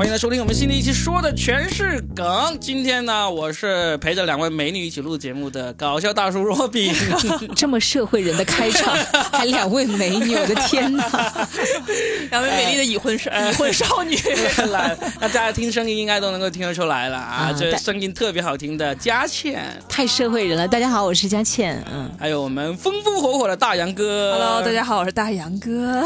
欢迎来收听我们新的一期，说的全是梗。今天呢，我是陪着两位美女一起录节目的搞笑大叔若比。这么社会人的开场，还两位美女，我的天哪！两位美丽的已婚少已婚少女。来，那大家听声音应该都能够听得出来了啊，这声音特别好听的佳倩，太社会人了。大家好，我是佳倩。嗯，还有我们风风火火的大杨哥。Hello，大家好，我是大杨哥。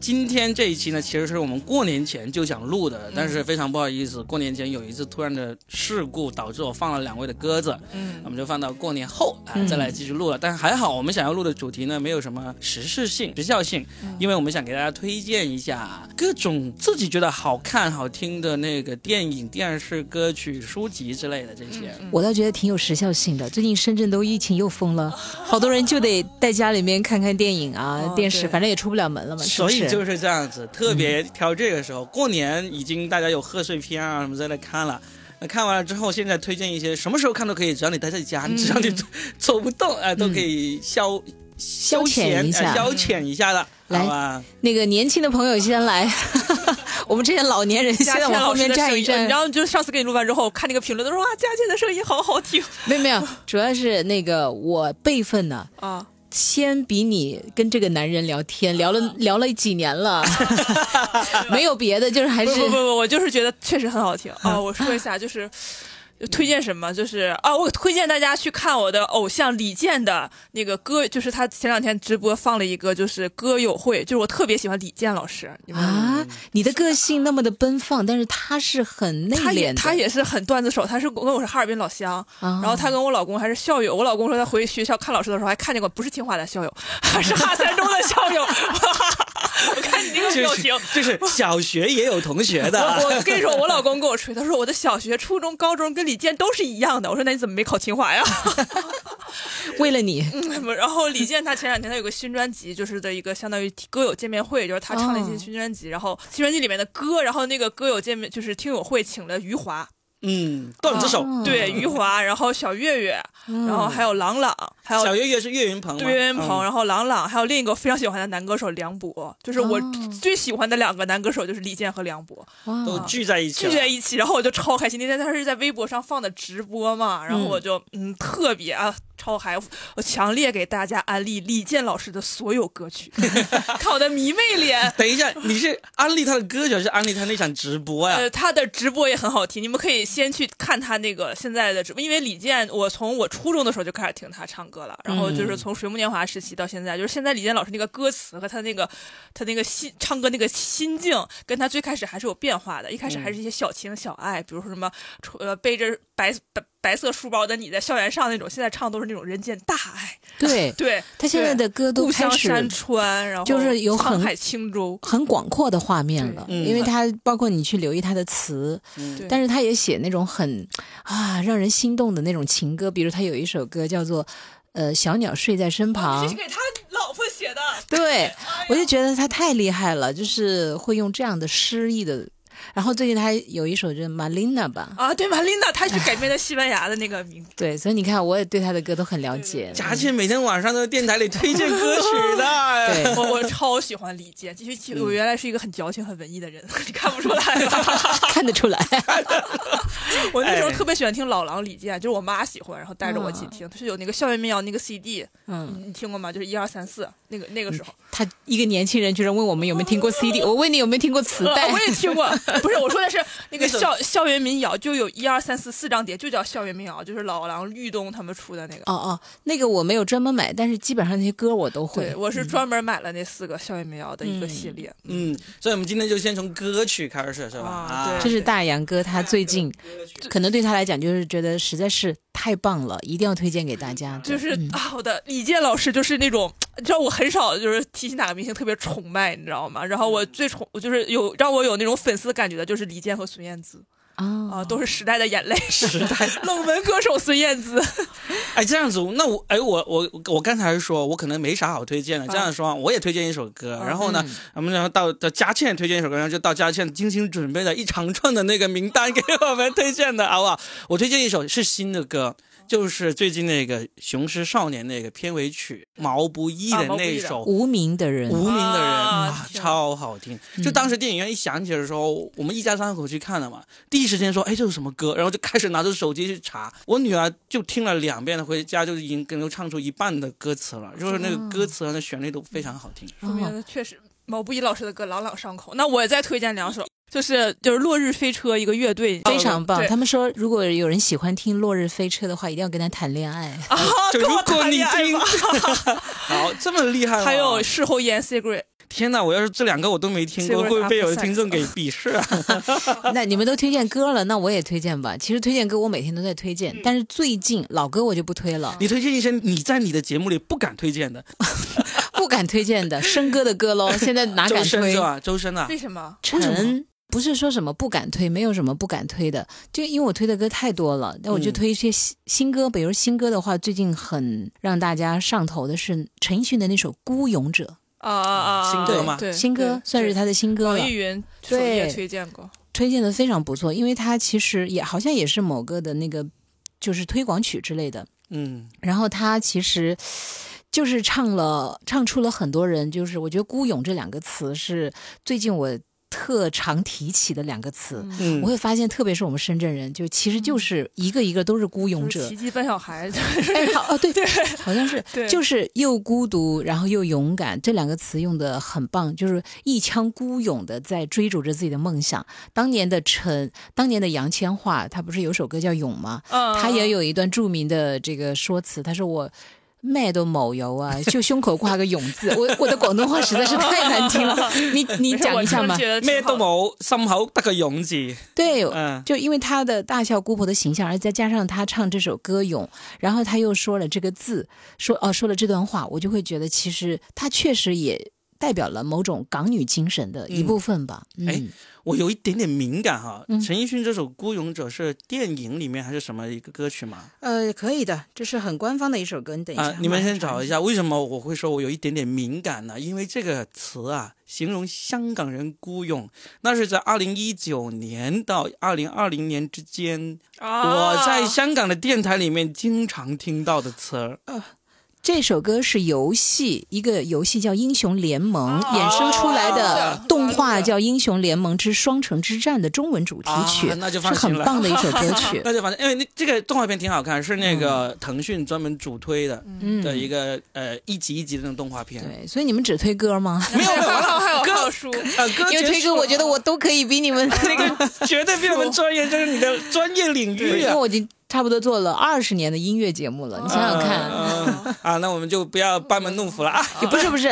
今天这一期呢，其实是我们过年前就想录的，但是非常不好意思，过年前有一次突然的事故，导致我放了两位的鸽子，嗯，我们就放到过年后啊再来继续录了。但是还好，我们想要录的主题呢，没有什么时事性、时效性，因为我们想给大家推荐一下各种自己觉得好看、好听的那个电影、电视、歌曲、书籍之类的这些。我倒觉得挺有时效性的。最近深圳都疫情又封了，好多人就得在家里面看看电影啊、电视，反正也出不了门了嘛。所以就是这样子，特别挑这个时候，过年已经大家有贺岁片啊什么在那看了，那看完了之后，现在推荐一些什么时候看都可以，只要你待在家，只要你走 不动啊，都可以消消遣一下，消遣一下的，好吧？那个年轻的朋友先来，我们这些老年人先往后面站一站。然后就上次给你录完之后，看那个评论都说哇，佳倩的声音好好听。没有没有，主要是那个我辈分呢啊。先比你跟这个男人聊天，聊了 聊了几年了，没有别的，就是还是不不不，我就是觉得确实很好听啊！我说一下，就是。推荐什么？就是啊，我推荐大家去看我的偶像李健的那个歌，就是他前两天直播放了一个，就是歌友会，就是我特别喜欢李健老师。啊，你的个性那么的奔放，但是他是很内敛，他也他也是很段子手，他是跟我是哈尔滨老乡，然后他跟我老公还是校友。我老公说他回学校看老师的时候还看见过，不是清华的校友，是哈三中的校友。我看你那个表情，就是小学也有同学的。我跟你说，我老公跟我吹，他说我的小学、初中、高中跟李健都是一样的。我说那你怎么没考清华呀？为了你。然后李健他前两天他有个新专辑，就是的一个相当于歌友见面会，就是他唱了一些新专辑，然后新专辑里面的歌，然后那个歌友见面就是听友会请了余华。嗯，段子手。对余华，然后小岳岳，然后还有郎朗，还有小岳岳是岳云鹏，对岳云鹏，然后郎朗，还有另一个非常喜欢的男歌手梁博，就是我最喜欢的两个男歌手就是李健和梁博，都聚在一起，聚在一起，然后我就超开心。那天他是在微博上放的直播嘛，然后我就嗯特别啊。超嗨！我强烈给大家安利李健老师的所有歌曲，看我的迷妹脸。等一下，你是安利他的歌曲，还是安利他那场直播呀？呃，他的直播也很好听，你们可以先去看他那个现在的直播。因为李健，我从我初中的时候就开始听他唱歌了，然后就是从水木年华时期到现在，就是现在李健老师那个歌词和他那个他那个心唱歌那个心境，跟他最开始还是有变化的。一开始还是一些小情小爱，比如说什么呃背着白白。白色书包的你在校园上那种，现在唱都是那种人间大爱。对 对，他现在的歌都开始山川，然后就是有沧海轻舟，很广阔的画面了。因为他包括你去留意他的词，但是他也写那种很啊让人心动的那种情歌。比如他有一首歌叫做《呃小鸟睡在身旁》，这是给他老婆写的。对，我就觉得他太厉害了，就是会用这样的诗意的。然后最近他有一首就是玛琳娜吧？啊，对，玛琳娜，他去改编的西班牙的那个名字。对，所以你看，我也对他的歌都很了解。佳倩每天晚上都在电台里推荐歌曲的。对，我我超喜欢李健，其实我原来是一个很矫情、很文艺的人，你看不出来 看得出来。我那时候特别喜欢听老狼李健，就是我妈喜欢，然后带着我一起听。他是有那个校园民谣那个 CD，嗯，你听过吗？就是一二三四那个那个时候。他一个年轻人居然问我们有没有听过 CD，我问你有没有听过磁带？我也听过。不是，我说的是那个校校园民谣，就有一二三四四张碟，就叫校园民谣，就是老狼、玉东他们出的那个。哦哦，那个我没有专门买，但是基本上那些歌我都会。我是专门买了那四个校园民谣的一个系列。嗯，所以我们今天就先从歌曲开始，是吧？啊，对。这是大杨哥，他最近可能对他来讲就是觉得实在是太棒了，一定要推荐给大家。就是啊，我的李健老师就是那种，你知道我很少就是提起哪个明星特别崇拜，你知道吗？然后我最崇，就是有让我有那种粉丝感觉的，就是李健和孙燕姿。啊都是时代的眼泪，时代 冷门歌手孙燕姿。哎，这样子，那我哎，我我我刚才说，我可能没啥好推荐的。这样说，我也推荐一首歌。然后呢，我们然后到到佳倩推荐一首歌，然后就到佳倩精心准备的一长串的那个名单给我们推荐的，好不好？我推荐一首是新的歌。就是最近那个《雄狮少年》那个片尾曲，毛不易的那首《无名的人》，无名的人啊，超好听。就当时电影院一响起的时候，我们一家三口去看了嘛，第一时间说：“哎，这是什么歌？”然后就开始拿着手机去查。我女儿就听了两遍，回家就已经跟都唱出一半的歌词了，就是那个歌词和那旋律都非常好听。说明确实毛不易老师的歌朗朗上口。那我也再推荐两首。就是就是落日飞车一个乐队非常棒，他们说如果有人喜欢听落日飞车的话，一定要跟他谈恋爱啊！如果你听，好这么厉害，还有事后烟 secret，天哪！我要是这两个我都没听过，会不会被有的听众给 鄙视啊？那你们都推荐歌了，那我也推荐吧。其实推荐歌我每天都在推荐，但是最近老歌我就不推了。你推荐一些你在你的节目里不敢推荐的，不敢推荐的 生哥的歌喽。现在哪敢推周深啊？周深啊？为什么？陈。不是说什么不敢推，没有什么不敢推的，就因为我推的歌太多了，那我就推一些新新歌。比如新歌的话，最近很让大家上头的是陈奕迅的那首《孤勇者》啊啊啊！新歌嘛？对，新歌算是他的新歌了。网易云对推荐过，推荐的非常不错，因为他其实也好像也是某个的那个就是推广曲之类的。嗯，然后他其实就是唱了唱出了很多人，就是我觉得“孤勇”这两个词是最近我。特常提起的两个词，我会发现，特别是我们深圳人，就其实就是一个一个都是孤勇者，奇迹笨小孩。哎，好哦，对对，好像是，就是又孤独，然后又勇敢，这两个词用的很棒，就是一腔孤勇的在追逐着自己的梦想。当年的陈，当年的杨千嬅，她不是有首歌叫《勇》吗？她也有一段著名的这个说辞，她说我。咩都冇有啊，就胸口挂个勇字。我我的广东话实在是太难听了，你你讲一下嘛。咩都冇，心口得个勇字。对，就因为他的大笑姑婆的形象，而再加上他唱这首歌勇，然后他又说了这个字，说哦说了这段话，我就会觉得其实他确实也代表了某种港女精神的一部分吧。哎。我有一点点敏感哈，陈奕迅这首《孤勇者》是电影里面还是什么一个歌曲吗？呃，可以的，这是很官方的一首歌。你等一下，你们先找一下。为什么我会说我有一点点敏感呢？因为这个词啊，形容香港人孤勇，那是在二零一九年到二零二零年之间，我在香港的电台里面经常听到的词儿。这首歌是游戏，一个游戏叫《英雄联盟》衍生出来的动画叫《英雄联盟之双城之战》的中文主题曲，那就是很棒的一首歌曲。那就反正因为那这个动画片挺好看，是那个腾讯专门主推的的一个呃一集一集的那种动画片。对，所以你们只推歌吗？没有没有，还有歌书，呃歌因为推歌，我觉得我都可以比你们 那个绝对比我们专业，这是你的专业领域。因为我已经。差不多做了二十年的音乐节目了，你想想看啊，那我们就不要班门弄斧了啊！也不是不是，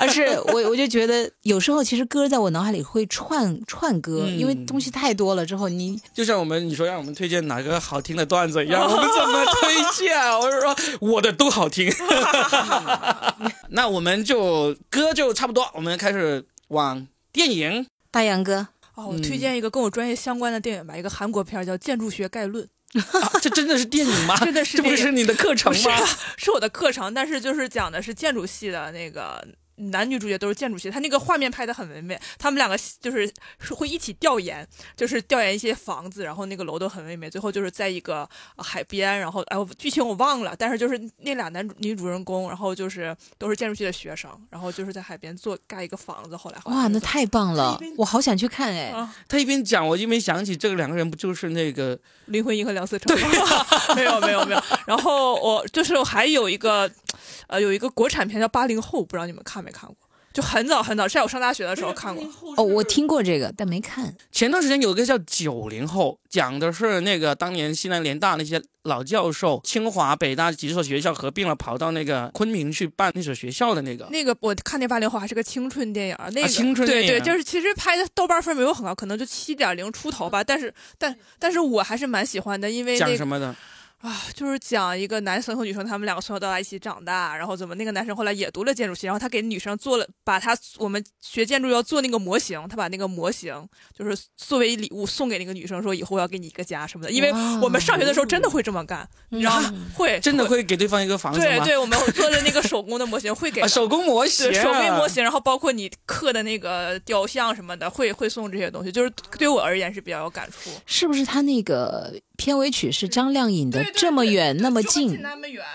而是我我就觉得有时候其实歌在我脑海里会串串歌，因为东西太多了之后，你就像我们你说让我们推荐哪个好听的段子一样，我们怎么推荐？我是说我的都好听。那我们就歌就差不多，我们开始往电影。大杨哥，哦，我推荐一个跟我专业相关的电影吧，一个韩国片叫《建筑学概论》。这真的是电影吗？真的是，这不是你的课程吗？是我的课程，但是就是讲的是建筑系的那个。男女主角都是建筑系，他那个画面拍的很唯美。他们两个就是是会一起调研，就是调研一些房子，然后那个楼都很唯美。最后就是在一个海边，然后哎，剧情我忘了，但是就是那俩男女主人公，然后就是都是建筑系的学生，然后就是在海边做盖一个房子。后来哇，那太棒了，我好想去看哎。他一边讲，我一边想起这个两个人不就是那个林徽因和梁思成？没有没有没有。然后我就是还有一个。呃，有一个国产片叫《八零后》，不知道你们看没看过？就很早很早，在我上大学的时候看过。哦，我听过这个，但没看。前段时间有一个叫《九零后》，讲的是那个当年西南联大那些老教授，清华、北大几所学校合并了，跑到那个昆明去办那所学校的那个。那个我看那《八零后》还是个青春电影，那个青春对对，就是其实拍的豆瓣分没有很高，可能就七点零出头吧。但是但但是我还是蛮喜欢的，因为讲什么的？啊，就是讲一个男生和女生，他们两个从小到大一起长大，然后怎么那个男生后来也读了建筑系，然后他给女生做了，把他我们学建筑要做那个模型，他把那个模型就是作为礼物送给那个女生，说以后我要给你一个家什么的，因为我们上学的时候真的会这么干，你知道吗？会 真的会给对方一个房子对对，我们做的那个 手工的模型会给手工模型，手工模型，然后包括你刻的那个雕像什么的，会会送这些东西，就是对我而言是比较有感触。是不是他那个？片尾曲是张靓颖的《这么远那么近》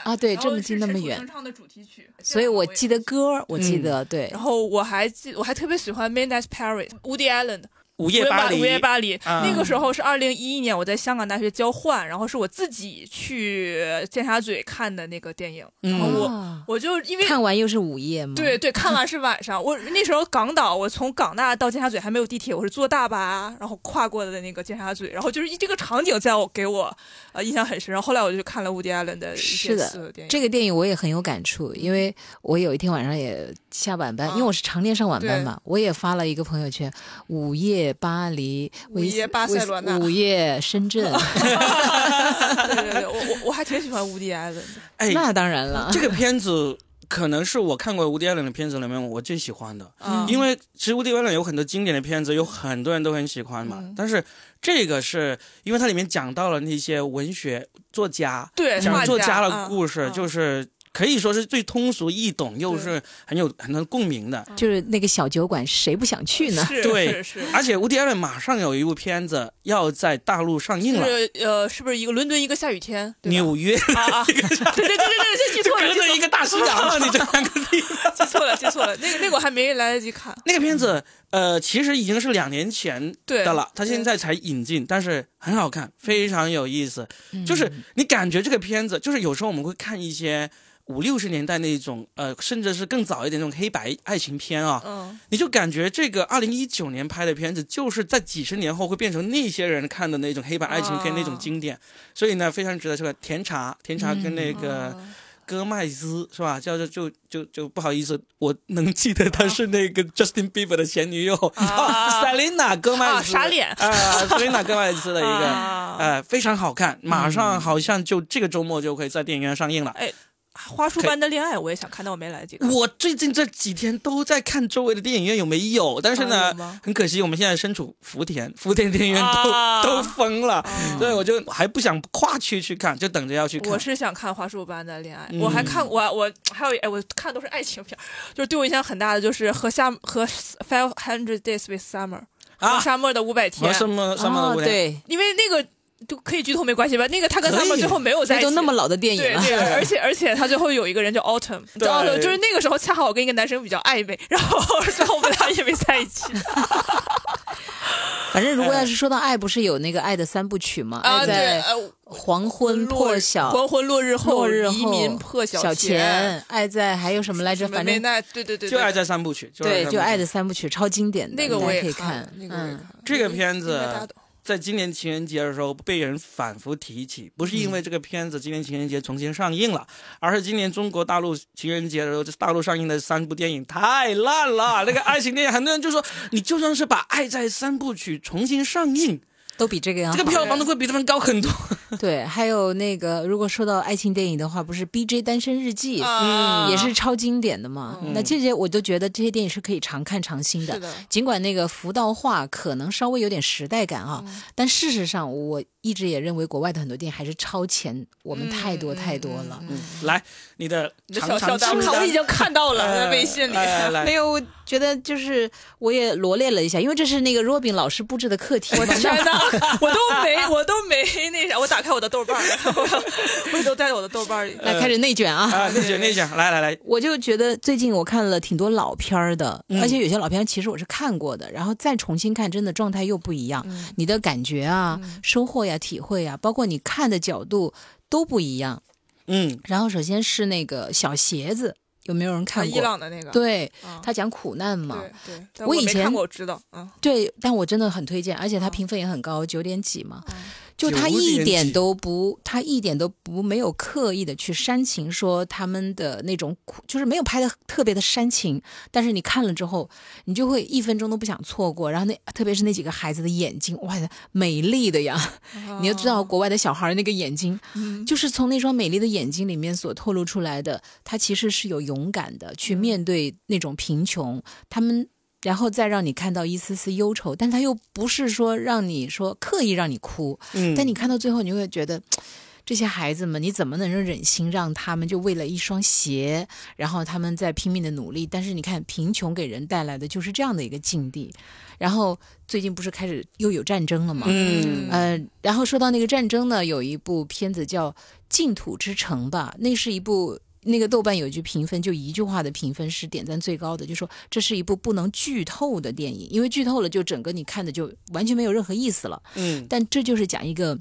啊，对，这么近那么远。唱的主题曲，所以我记得歌，我记得对。然后我还记，我还特别喜欢《Midnight Paris》，Woody Allen 的。午夜巴黎，午夜巴黎，那个时候是二零一一年，我在香港大学交换，然后是我自己去尖沙咀看的那个电影，然后我我就因为看完又是午夜嘛，对对，看完是晚上。我那时候港岛，我从港大到尖沙咀还没有地铁，我是坐大巴，然后跨过的那个尖沙咀，然后就是这个场景在我给我呃印象很深。然后后来我就看了伍迪·艾伦的一些电影，这个电影我也很有感触，因为我有一天晚上也下晚班，因为我是常年上晚班嘛，我也发了一个朋友圈，午夜巴黎。午夜巴塞罗那，午夜深圳。对对对，我我我还挺喜欢吴迪艾伦的。哎，那当然了，这个片子可能是我看过无迪艾伦的片子里面我最喜欢的。因为其实无迪艾伦有很多经典的片子，有很多人都很喜欢嘛。但是这个是因为它里面讲到了那些文学作家，对，讲作家的故事，就是。可以说是最通俗易懂，又是很有很多共鸣的，就是那个小酒馆，谁不想去呢？对，是。而且乌迪·艾伦马上有一部片子要在大陆上映了，呃，是不是一个伦敦一个下雨天？纽约啊，对对对对对，记错了，隔着一个大西洋，你这两个地记错了，记错了。那个那个我还没来得及看。那个片子，呃，其实已经是两年前的了，他现在才引进，但是很好看，非常有意思。就是你感觉这个片子，就是有时候我们会看一些。五六十年代那种，呃，甚至是更早一点那种黑白爱情片啊，嗯，你就感觉这个二零一九年拍的片子，就是在几十年后会变成那些人看的那种黑白爱情片那种经典，所以呢，非常值得这个甜茶，甜茶跟那个戈麦斯是吧？叫就就就就不好意思，我能记得他是那个 Justin Bieber 的前女友，Selina 戈麦斯，傻脸啊，Selina 戈麦斯的一个，呃，非常好看，马上好像就这个周末就可以在电影院上映了，哎。花束般的恋爱，我也想看，但我没来得及。我最近这几天都在看周围的电影院有没有，但是呢，很可惜，我们现在身处福田，福田电影院都都封了，所以我就还不想跨区去看，就等着要去看。我是想看花束般的恋爱，我还看我我还有哎，我看都是爱情片，就是对我影响很大的就是和夏和 Five Hundred Days with Summer 啊，沙漠的五百天，什么什么对，因为那个。就可以剧透没关系吧？那个他跟他们最后没有在一起，都那么老的电影了。对对，而且而且他最后有一个人叫 Autumn，对 Autumn，就是那个时候恰好我跟一个男生比较暧昧，然后最后我们俩也没在一起。反正如果要是说到爱，不是有那个爱的三部曲吗？啊，对，黄昏破晓，黄昏落日后，落日后，黎明破晓前，爱在还有什么来着？反正那对对对，就爱在三部曲，对，就爱的三部曲，超经典的，那个我也可以看。嗯，这个片子。在今年情人节的时候被人反复提起，不是因为这个片子今年情人节重新上映了，而是今年中国大陆情人节的时候，大陆上映的三部电影太烂了。那个爱情电影，很多人就说，你就算是把《爱在三部曲》重新上映。都比这个要这个票房都会比他们高很多。对，还有那个，如果说到爱情电影的话，不是《B J 单身日记》嗯，也是超经典的嘛。那这些我都觉得这些电影是可以常看常新的。尽管那个福道化可能稍微有点时代感啊，但事实上我一直也认为国外的很多电影还是超前我们太多太多了。嗯，来，你的小小单卡我已经看到了 在微信里。没有，觉得就是我也罗列了一下，因为这是那个 Robin 老师布置的课题。我天 哪！我都没，我都没那啥，我打开我的豆瓣儿，我都在我的豆瓣里。来开始内卷啊！啊，内卷内卷，来来来！我就觉得最近我看了挺多老片儿的，而且有些老片其实我是看过的，然后再重新看，真的状态又不一样。你的感觉啊、收获呀、体会啊，包括你看的角度都不一样。嗯，然后首先是那个小鞋子。有没有人看过伊朗的那个？对，他讲苦难嘛。对对，我以前我知道，嗯，对，但我真的很推荐，而且他评分也很高，九点几嘛。就他一点都不，他一点都不没有刻意的去煽情，说他们的那种苦，就是没有拍的特别的煽情。但是你看了之后，你就会一分钟都不想错过。然后那特别是那几个孩子的眼睛，哇，美丽的呀！你要知道，国外的小孩那个眼睛，就是从那双美丽的眼睛里面所透露出来的，他其实是有勇敢的去面对那种贫穷。他们。然后再让你看到一丝丝忧愁，但他又不是说让你说刻意让你哭，嗯，但你看到最后，你会觉得这些孩子们，你怎么能忍心让他们就为了一双鞋，然后他们在拼命的努力？但是你看，贫穷给人带来的就是这样的一个境地。然后最近不是开始又有战争了吗？嗯，呃，然后说到那个战争呢，有一部片子叫《净土之城》吧，那是一部。那个豆瓣有一句评分，就一句话的评分是点赞最高的，就说这是一部不能剧透的电影，因为剧透了就整个你看的就完全没有任何意思了。嗯，但这就是讲一个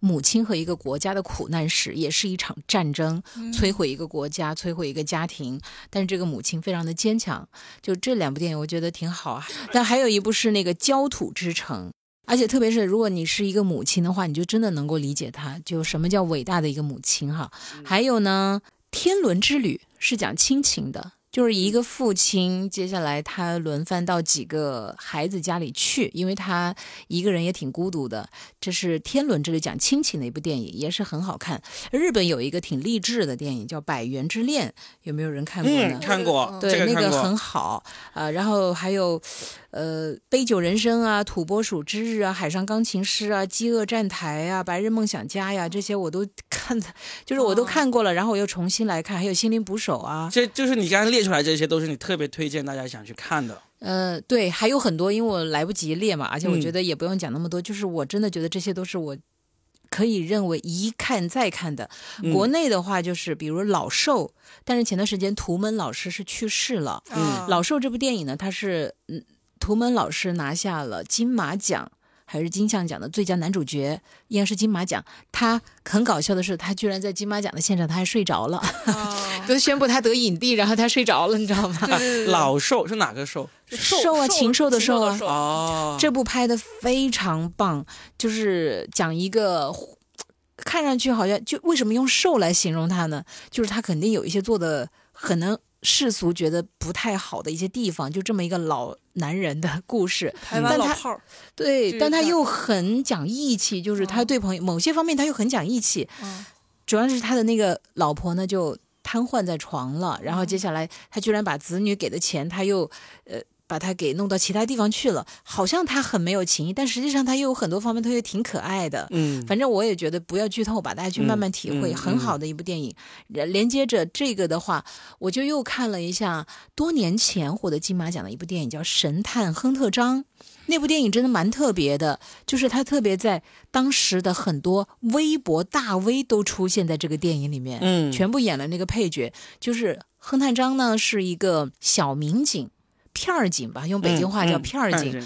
母亲和一个国家的苦难史，也是一场战争，摧毁一个国家，摧毁一个家庭。但是这个母亲非常的坚强。就这两部电影，我觉得挺好啊。但还有一部是那个《焦土之城》，而且特别是如果你是一个母亲的话，你就真的能够理解她，就什么叫伟大的一个母亲哈。还有呢。天伦之旅是讲亲情的。就是一个父亲，接下来他轮番到几个孩子家里去，因为他一个人也挺孤独的。这是《天伦之旅》讲亲情的一部电影，也是很好看。日本有一个挺励志的电影叫《百元之恋》，有没有人看过呢？看过，对，那个很好啊。然后还有，呃，《杯酒人生》啊，《土拨鼠之日》啊，《海上钢琴师》啊，《饥饿站台》啊，《白日梦想家》呀，这些我都看，就是我都看过了。然后我又重新来看，还有《心灵捕手》啊，这就是你刚刚列。出来这些都是你特别推荐大家想去看的。呃，对，还有很多，因为我来不及列嘛，而且我觉得也不用讲那么多。就是我真的觉得这些都是我可以认为一看再看的。国内的话，就是比如老寿，但是前段时间图门老师是去世了。嗯，老寿这部电影呢，它是嗯，图门老师拿下了金马奖。还是金像奖的最佳男主角，应该是金马奖。他很搞笑的是，他居然在金马奖的现场，他还睡着了。都宣布他得影帝，然后他睡着了，你知道吗？老兽是哪个兽？兽啊，禽兽的兽啊。哦，这部拍的非常棒，就是讲一个，看上去好像就为什么用兽来形容他呢？就是他肯定有一些做的可能。世俗觉得不太好的一些地方，就这么一个老男人的故事。台湾老炮儿，对，但他又很讲义气，就是他对朋友某些方面他又很讲义气。嗯，主要是他的那个老婆呢就瘫痪在床了，然后接下来他居然把子女给的钱他又呃。把他给弄到其他地方去了，好像他很没有情义，但实际上他又有很多方面，他又挺可爱的。嗯，反正我也觉得不要剧透吧，大家去慢慢体会，很好的一部电影。连接着这个的话，我就又看了一下多年前获得金马奖的一部电影，叫《神探亨特张》。那部电影真的蛮特别的，就是他特别在当时的很多微博大 V 都出现在这个电影里面，嗯，全部演了那个配角。就是亨探章呢是一个小民警。片儿警吧，用北京话叫片儿警，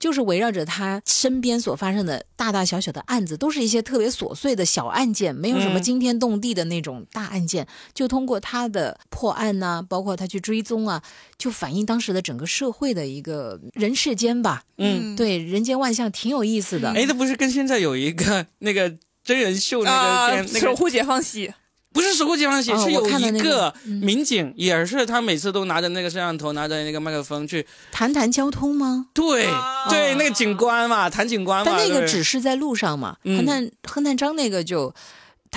就是围绕着他身边所发生的大大小小的案子，都是一些特别琐碎的小案件，没有什么惊天动地的那种大案件。就通过他的破案啊，包括他去追踪啊，就反映当时的整个社会的一个人世间吧。嗯，对，人间万象挺有意思的。哎，那不是跟现在有一个那个真人秀那个《守护解放西》。不是《守护解放西》，是有一个民警，也是他每次都拿着那个摄像头，拿着那个麦克风去谈谈交通吗？对对，那个警官嘛，谈警官嘛。但那个只是在路上嘛。亨探亨探章那个就，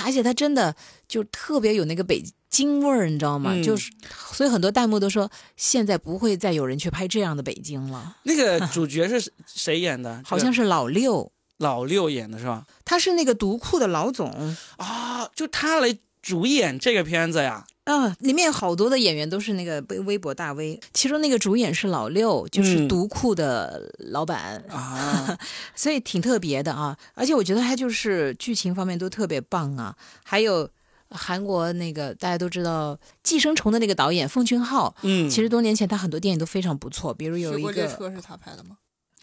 而且他真的就特别有那个北京味儿，你知道吗？就是，所以很多弹幕都说，现在不会再有人去拍这样的北京了。那个主角是谁演的？好像是老六，老六演的是吧？他是那个独库的老总啊，就他来。主演这个片子呀，啊，里面好多的演员都是那个微微博大 V，其中那个主演是老六，就是独库的老板啊，所以挺特别的啊。而且我觉得他就是剧情方面都特别棒啊。还有韩国那个大家都知道《寄生虫》的那个导演奉俊昊，嗯，其实多年前他很多电影都非常不错，比如有一个《列车》是他拍的吗？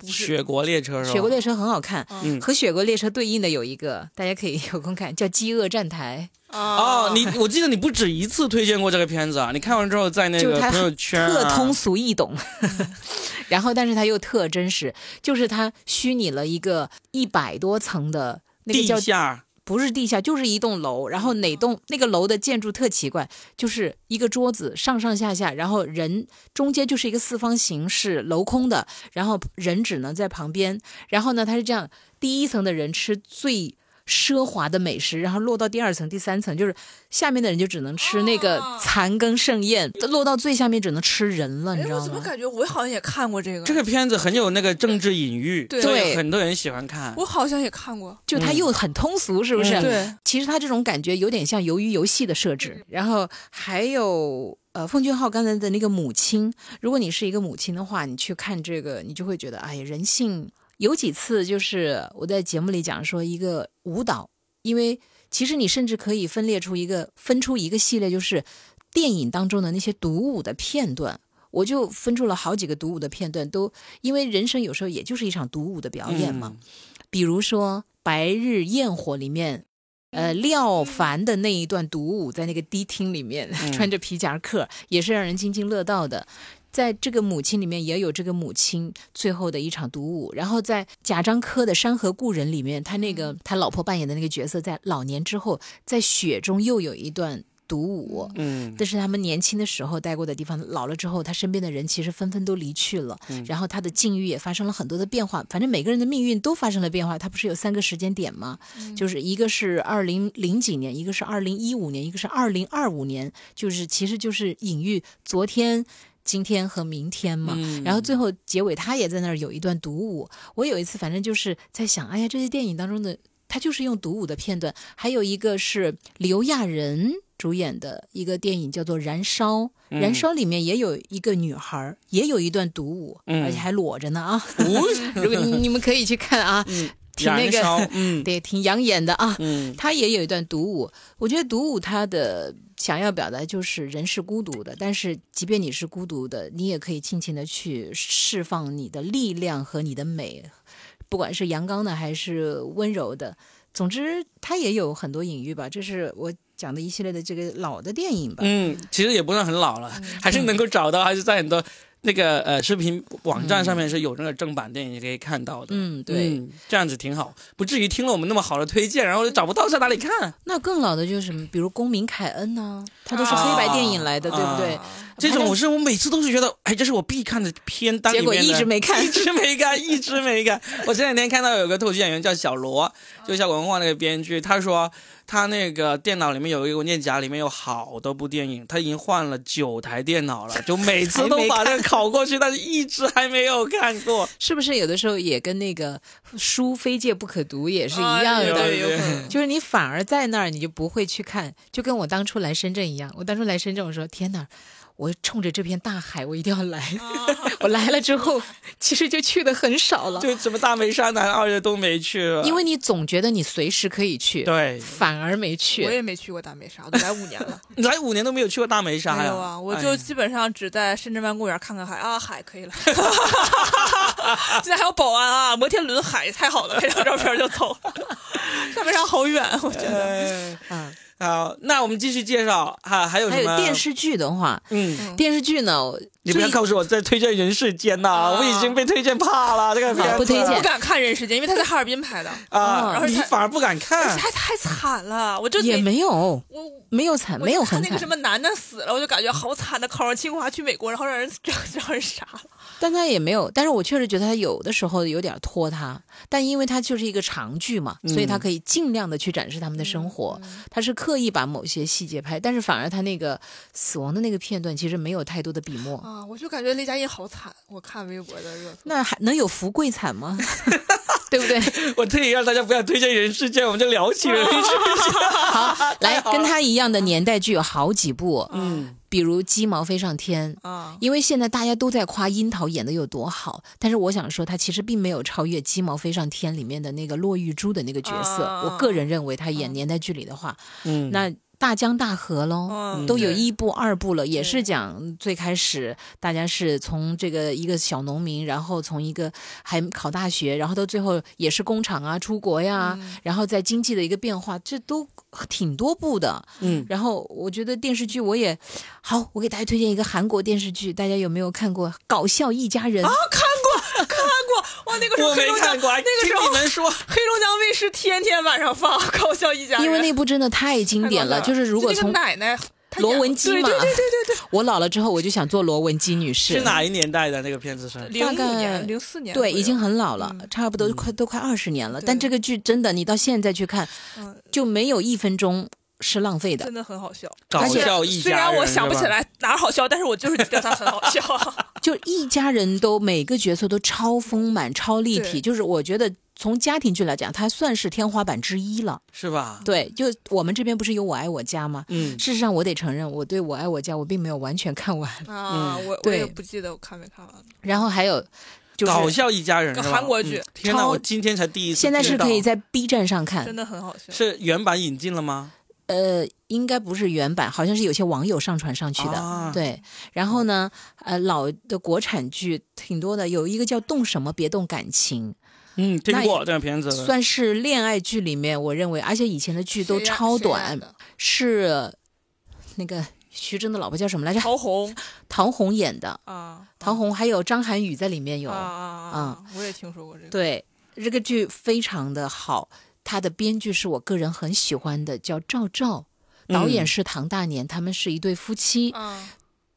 雪国列车是吧？雪国列车很好看，嗯，和雪国列车对应的有一个，大家可以有空看，叫《饥饿站台》。哦，你我记得你不止一次推荐过这个片子啊！你看完之后在那个朋友圈特通俗易懂，然后但是它又特真实，就是它虚拟了一个一百多层的那个地下。不是地下，就是一栋楼，然后哪栋那个楼的建筑特奇怪，就是一个桌子上上下下，然后人中间就是一个四方形是镂空的，然后人只能在旁边，然后呢，他是这样，第一层的人吃最奢华的美食，然后落到第二层、第三层，就是下面的人就只能吃那个残羹剩宴，落到最下面只能吃人了，你知道吗？我怎么感觉我好像也看过这个？这个片子很有那个政治隐喻，对，很多人喜欢看。我好像也看过，就它又很通俗，是不是？对，其实它这种感觉有点像鱿鱼游戏的设置，然后还有。呃，奉俊昊刚才的那个母亲，如果你是一个母亲的话，你去看这个，你就会觉得，哎呀，人性有几次就是我在节目里讲说一个舞蹈，因为其实你甚至可以分裂出一个分出一个系列，就是电影当中的那些独舞的片段，我就分出了好几个独舞的片段，都因为人生有时候也就是一场独舞的表演嘛，比如说《白日焰火》里面。呃，廖凡的那一段独舞，在那个迪厅里面，穿着皮夹克，也是让人津津乐道的。在这个母亲里面，也有这个母亲最后的一场独舞。然后在贾樟柯的《山河故人》里面，他那个他老婆扮演的那个角色，在老年之后，在雪中又有一段。独舞，嗯，但是他们年轻的时候待过的地方。老了之后，他身边的人其实纷纷都离去了，嗯然后他的境遇也发生了很多的变化。反正每个人的命运都发生了变化。他不是有三个时间点吗？就是一个是二零零几年，一个是二零一五年，一个是二零二五年，就是其实就是隐喻昨天、今天和明天嘛。然后最后结尾，他也在那儿有一段独舞。我有一次反正就是在想，哎呀，这些电影当中的他就是用独舞的片段。还有一个是刘亚仁。主演的一个电影叫做《燃烧》，《燃烧》里面也有一个女孩，也有一段独舞，而且还裸着呢啊！如果你们可以去看啊，挺那个，嗯对，挺养眼的啊。他也有一段独舞，我觉得独舞他的想要表达就是人是孤独的，但是即便你是孤独的，你也可以尽情的去释放你的力量和你的美，不管是阳刚的还是温柔的。总之，它也有很多隐喻吧。这是我。讲的一系列的这个老的电影吧，嗯，其实也不算很老了，还是能够找到，还是在很多那个呃视频网站上面是有那个正版电影可以看到的。嗯，对，这样子挺好，不至于听了我们那么好的推荐，然后找不到在哪里看。那更老的就是什么，比如《公民凯恩》呢，它都是黑白电影来的，对不对？这种我是我每次都是觉得，哎，这是我必看的片单，结果一直没看，一直没看，一直没看。我前两天看到有个脱口秀演员叫小罗，就效果文化那个编剧，他说。他那个电脑里面有一个文件夹，里面有好多部电影。他已经换了九台电脑了，就每次都把这个拷过去，但是一直还没有看过。是不是有的时候也跟那个书非借不可读也是一样的？就是你反而在那儿，你就不会去看。就跟我当初来深圳一样，我当初来深圳，我说天哪。我冲着这片大海，我一定要来。我来了之后，其实就去的很少了，就什么大梅沙南二月都没去了。因为你总觉得你随时可以去，对，反而没去。我也没去过大梅沙，我都来五年了。你 来五年都没有去过大梅沙呀？没有啊，我就基本上只在深圳湾公园看看海啊，海可以了。现在还有保安啊，摩天轮海太好了，拍张照片就走。大梅沙好远，我觉得。嗯。好，那我们继续介绍哈，还有什么？还有电视剧的话，嗯，电视剧呢？你不要告诉我在推荐《人世间》呐，我已经被推荐怕了。这个不推荐，不敢看《人世间》，因为他在哈尔滨拍的啊。然后你反而不敢看，太太惨了，我就也没有，我没有惨，没有很惨。那个什么男的死了，我就感觉好惨的，考上清华去美国，然后让人让 让人杀了。但他也没有，但是我确实觉得他有的时候有点拖沓。但因为它就是一个长剧嘛，所以它可以尽量的去展示他们的生活。他是刻意把某些细节拍，但是反而他那个死亡的那个片段其实没有太多的笔墨啊。我就感觉雷佳音好惨，我看微博的热，那还能有福贵惨吗？对不对？我特意让大家不要推荐《人世间》，我们就聊起《人世间》。好，来跟他一样的年代剧有好几部，嗯，比如《鸡毛飞上天》啊，因为现在大家都在夸樱桃演的有多好，但是我想说，他其实并没有超越《鸡毛飞上天》里面的那个骆玉珠的那个角色。我个人认为，他演年代剧里的话，嗯，那。大江大河喽，都有一部、二部了，也是讲最开始大家是从这个一个小农民，然后从一个还考大学，然后到最后也是工厂啊、出国呀，然后在经济的一个变化，这都挺多部的。嗯，然后我觉得电视剧我也好，我给大家推荐一个韩国电视剧，大家有没有看过《搞笑一家人》啊？看过！那个时候黑龙江，那个时候你们说 黑龙江卫视天天晚上放《搞笑一家人》，因为那部真的太经典了。就是如果从奶奶。罗文姬嘛。对对对对对。我老了之后，我就想做罗文姬女士。是哪一年代的那个片子是？零五年、零四年。对，已经很老了，差不多快都快二十年了。但这个剧真的，你到现在去看，就没有一分钟。是浪费的，真的很好笑，搞笑一家虽然我想不起来哪好笑，但是我就是觉得它很好笑。就一家人都每个角色都超丰满、超立体，就是我觉得从家庭剧来讲，它算是天花板之一了，是吧？对，就我们这边不是有《我爱我家》吗？嗯，事实上我得承认，我对我爱我家我并没有完全看完啊，我我也不记得我看没看完。然后还有就是搞笑一家人，韩国剧，天哪！我今天才第一次，现在是可以在 B 站上看，真的很好笑。是原版引进了吗？呃，应该不是原版，好像是有些网友上传上去的。对，然后呢，呃，老的国产剧挺多的，有一个叫《动什么别动感情》，嗯，听过这个片子，算是恋爱剧里面，我认为，而且以前的剧都超短，是那个徐峥的老婆叫什么来着？陶虹，陶虹演的啊，陶虹还有张涵予在里面有啊啊啊！我也听说过这个，对，这个剧非常的好。他的编剧是我个人很喜欢的，叫赵照，导演是唐大年，他们是一对夫妻。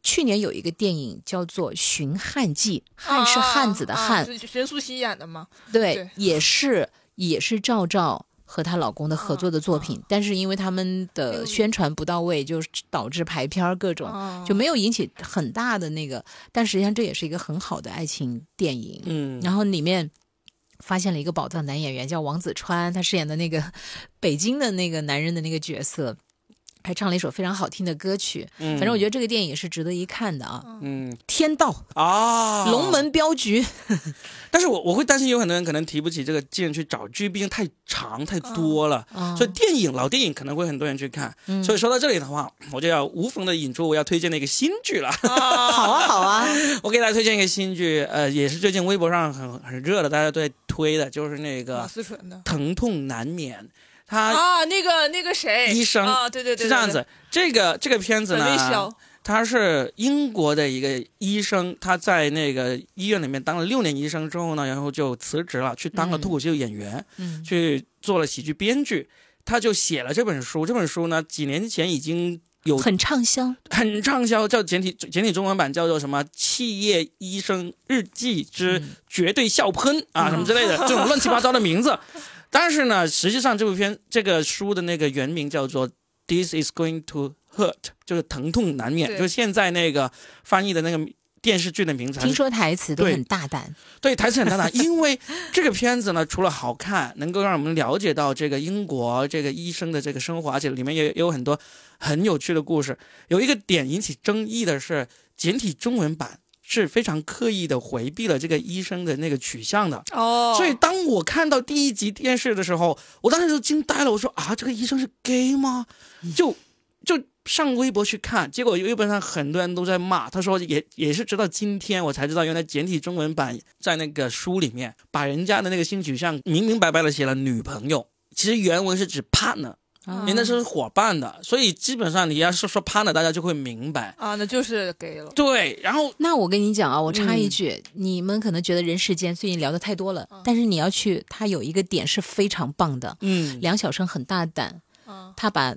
去年有一个电影叫做《寻汉记》，汉是汉子的汉，是任素汐演的吗？对，也是也是赵照和她老公的合作的作品，但是因为他们的宣传不到位，就导致排片各种就没有引起很大的那个。但实际上这也是一个很好的爱情电影。嗯，然后里面。发现了一个宝藏男演员，叫王子川，他饰演的那个 北京的那个男人的那个角色。还唱了一首非常好听的歌曲，嗯，反正我觉得这个电影是值得一看的啊。嗯，天道啊，龙门镖局。但是我我会担心有很多人可能提不起这个劲去找剧，毕竟太长太多了。所以电影老电影可能会很多人去看。所以说到这里的话，我就要无缝的引出我要推荐的一个新剧了。好啊好啊，我给大家推荐一个新剧，呃，也是最近微博上很很热的，大家都在推的，就是那个思纯的《疼痛难免》。他啊，那个那个谁，医生啊，对对对，是这样子。这个这个片子呢，他是英国的一个医生，他在那个医院里面当了六年医生之后呢，然后就辞职了，去当了脱口秀演员，嗯，去做了喜剧编剧。他就写了这本书，这本书呢，几年前已经有很畅销，很畅销，叫简体简体中文版叫做什么《企业医生日记之绝对笑喷》啊，什么之类的 这种乱七八糟的名字。但是呢，实际上这部片这个书的那个原名叫做《This is going to hurt》，就是疼痛难免。就是现在那个翻译的那个电视剧的名字。听说台词都很大胆。对，台词很大胆，因为这个片子呢，除了好看，能够让我们了解到这个英国这个医生的这个生活，而且里面也也有很多很有趣的故事。有一个点引起争议的是简体中文版。是非常刻意的回避了这个医生的那个取向的哦，所以当我看到第一集电视的时候，我当时就惊呆了。我说啊，这个医生是 gay 吗？就就上微博去看，结果微博上很多人都在骂。他说也也是直到今天我才知道，原来简体中文版在那个书里面把人家的那个性取向明明白白的写了女朋友，其实原文是指 partner。因为那是伙伴的，所以基本上你要是说攀了，大家就会明白啊，那就是给了。对，然后那我跟你讲啊，我插一句，你们可能觉得人世间最近聊的太多了，但是你要去，他有一个点是非常棒的。嗯，梁晓声很大胆，他把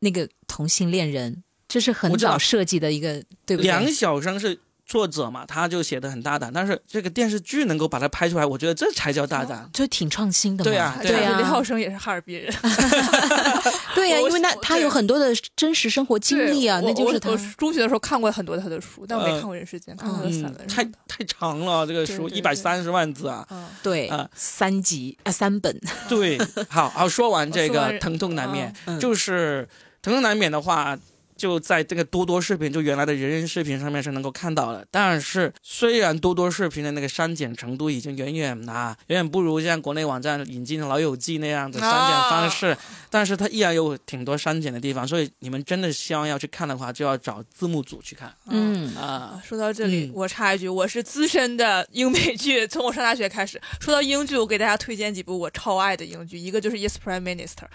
那个同性恋人，这是很早设计的一个，对不对？梁晓声是。作者嘛，他就写的很大胆，但是这个电视剧能够把它拍出来，我觉得这才叫大胆，就挺创新的。对呀，对呀，李浩生也是哈尔滨人。对呀，因为那他有很多的真实生活经历啊，那就是他。中学的时候看过很多他的书，但我没看过《人世间》，看过他的散文。太太长了，这个书一百三十万字啊。对啊，三集啊，三本。对，好好说完这个疼痛难免，就是疼痛难免的话。就在这个多多视频，就原来的人人视频上面是能够看到的。但是，虽然多多视频的那个删减程度已经远远啊，远远不如像国内网站引进《老友记》那样的删减方式，但是它依然有挺多删减的地方。所以，你们真的希望要去看的话，就要找字幕组去看。嗯啊，说到这里，我插一句，我是资深的英美剧，从我上大学开始。说到英剧，我给大家推荐几部我超爱的英剧，一个就是《Yes Prime Minister》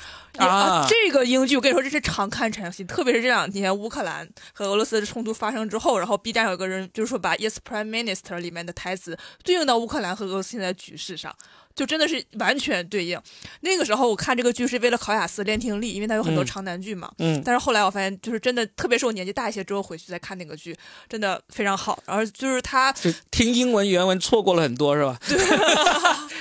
啊，这个英剧我跟你说，这是常看常新，特别是这两。今天乌克兰和俄罗斯的冲突发生之后，然后 B 站有个人就是说把 Yes Prime Minister 里面的台词对应到乌克兰和俄罗斯现在局势上。就真的是完全对应。那个时候我看这个剧是为了考雅思练听力，因为它有很多长难句嘛。嗯。但是后来我发现，就是真的，特别是我年纪大一些之后回去再看那个剧，真的非常好。然后就是他听英文原文错过了很多，是吧？对。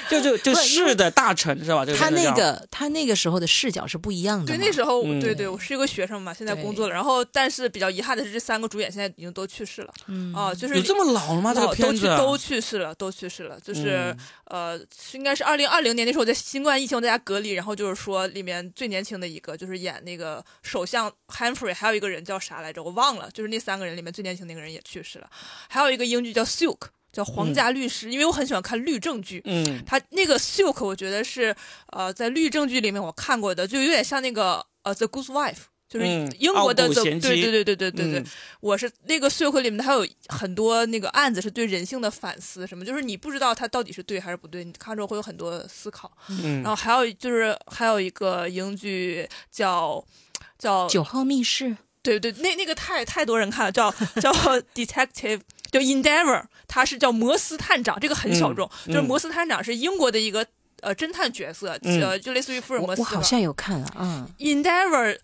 就就就是的大臣是吧？他那个他那个时候的视角是不一样的。对，那时候对对，我是一个学生嘛，现在工作了。然后，但是比较遗憾的是，这三个主演现在已经都去世了。嗯。啊，就是有这么老了吗？这个片子都去世了，都去世了。就是呃，应该是二零二零年。那时候我在新冠疫情在家隔离，然后就是说里面最年轻的一个就是演那个首相 Humphrey，还有一个人叫啥来着？我忘了。就是那三个人里面最年轻那个人也去世了。还有一个英剧叫 Silk，叫皇家律师，因为我很喜欢看律政剧。嗯，他那个 Silk 我觉得是呃在律政剧里面我看过的，就有点像那个呃 The Good Wife。就是英国的，对对对对对对对，我是那个《社会》里面，还有很多那个案子是对人性的反思，什么就是你不知道它到底是对还是不对，你看之后会有很多思考。嗯，然后还有就是还有一个英剧叫叫《九号密室》，对对，那那个太太多人看了，叫叫 Detective，叫 Endeavor，他是叫摩斯探长，这个很小众，就是摩斯探长是英国的一个呃侦探角色，呃，就类似于福尔摩斯。我好像有看了，嗯，Endeavor。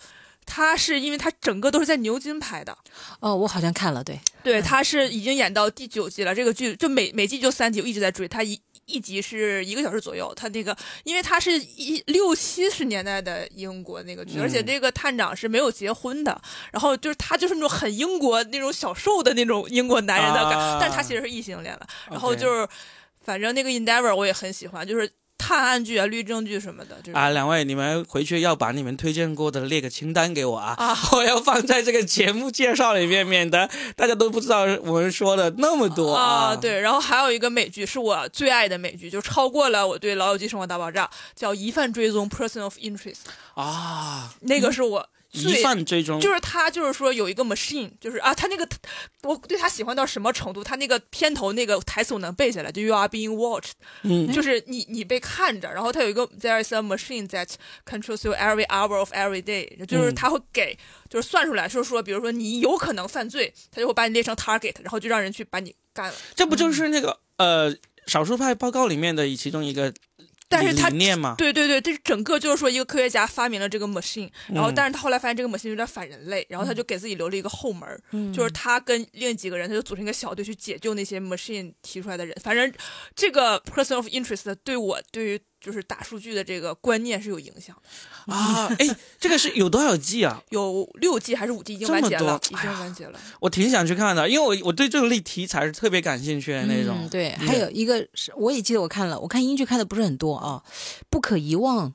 他是因为他整个都是在牛津拍的，哦，我好像看了，对，对，他是已经演到第九季了。这个剧就每每季就三集，我一直在追。他一一集是一个小时左右。他那个，因为他是一六七十年代的英国那个剧，而且这个探长是没有结婚的。然后就是他就是那种很英国那种小瘦的那种英国男人的感，但是他其实是异性恋了。然后就是，反正那个 Endeavor 我也很喜欢，就是。探案剧啊，律政剧什么的啊，两位你们回去要把你们推荐过的列个清单给我啊，啊 我要放在这个节目介绍里面，免得大家都不知道我们说的那么多啊。对，然后还有一个美剧是我最爱的美剧，就超过了我对《老友记》《生活大爆炸》，叫《疑犯追踪》（Person of Interest） 啊，那个是我。疑犯追踪就是他，就是说有一个 machine，就是啊，他那个我对他喜欢到什么程度？他那个片头那个台词我能背下来，就 You are being watched，嗯，就是你你被看着。然后他有一个 There is a machine that controls you every hour of every day，就是他会给，就是算出来，就是说，比如说你有可能犯罪，他就会把你列成 target，然后就让人去把你干了。这不就是那个呃少数派报告里面的其中一个？但是他嘛，对对对，这是整个就是说一个科学家发明了这个 machine，然后但是他后来发现这个 machine 有点反人类，然后他就给自己留了一个后门，就是他跟另几个人，他就组成一个小队去解救那些 machine 提出来的人。反正这个 person of interest 对我对于。就是大数据的这个观念是有影响的啊！哎，这个是有多少季啊？有六季还是五季？已经完结了，已经完结了。我挺想去看的，因为我我对这个类题材是特别感兴趣的那种。对，还有一个是，我也记得我看了，我看英剧看的不是很多啊，《不可遗忘》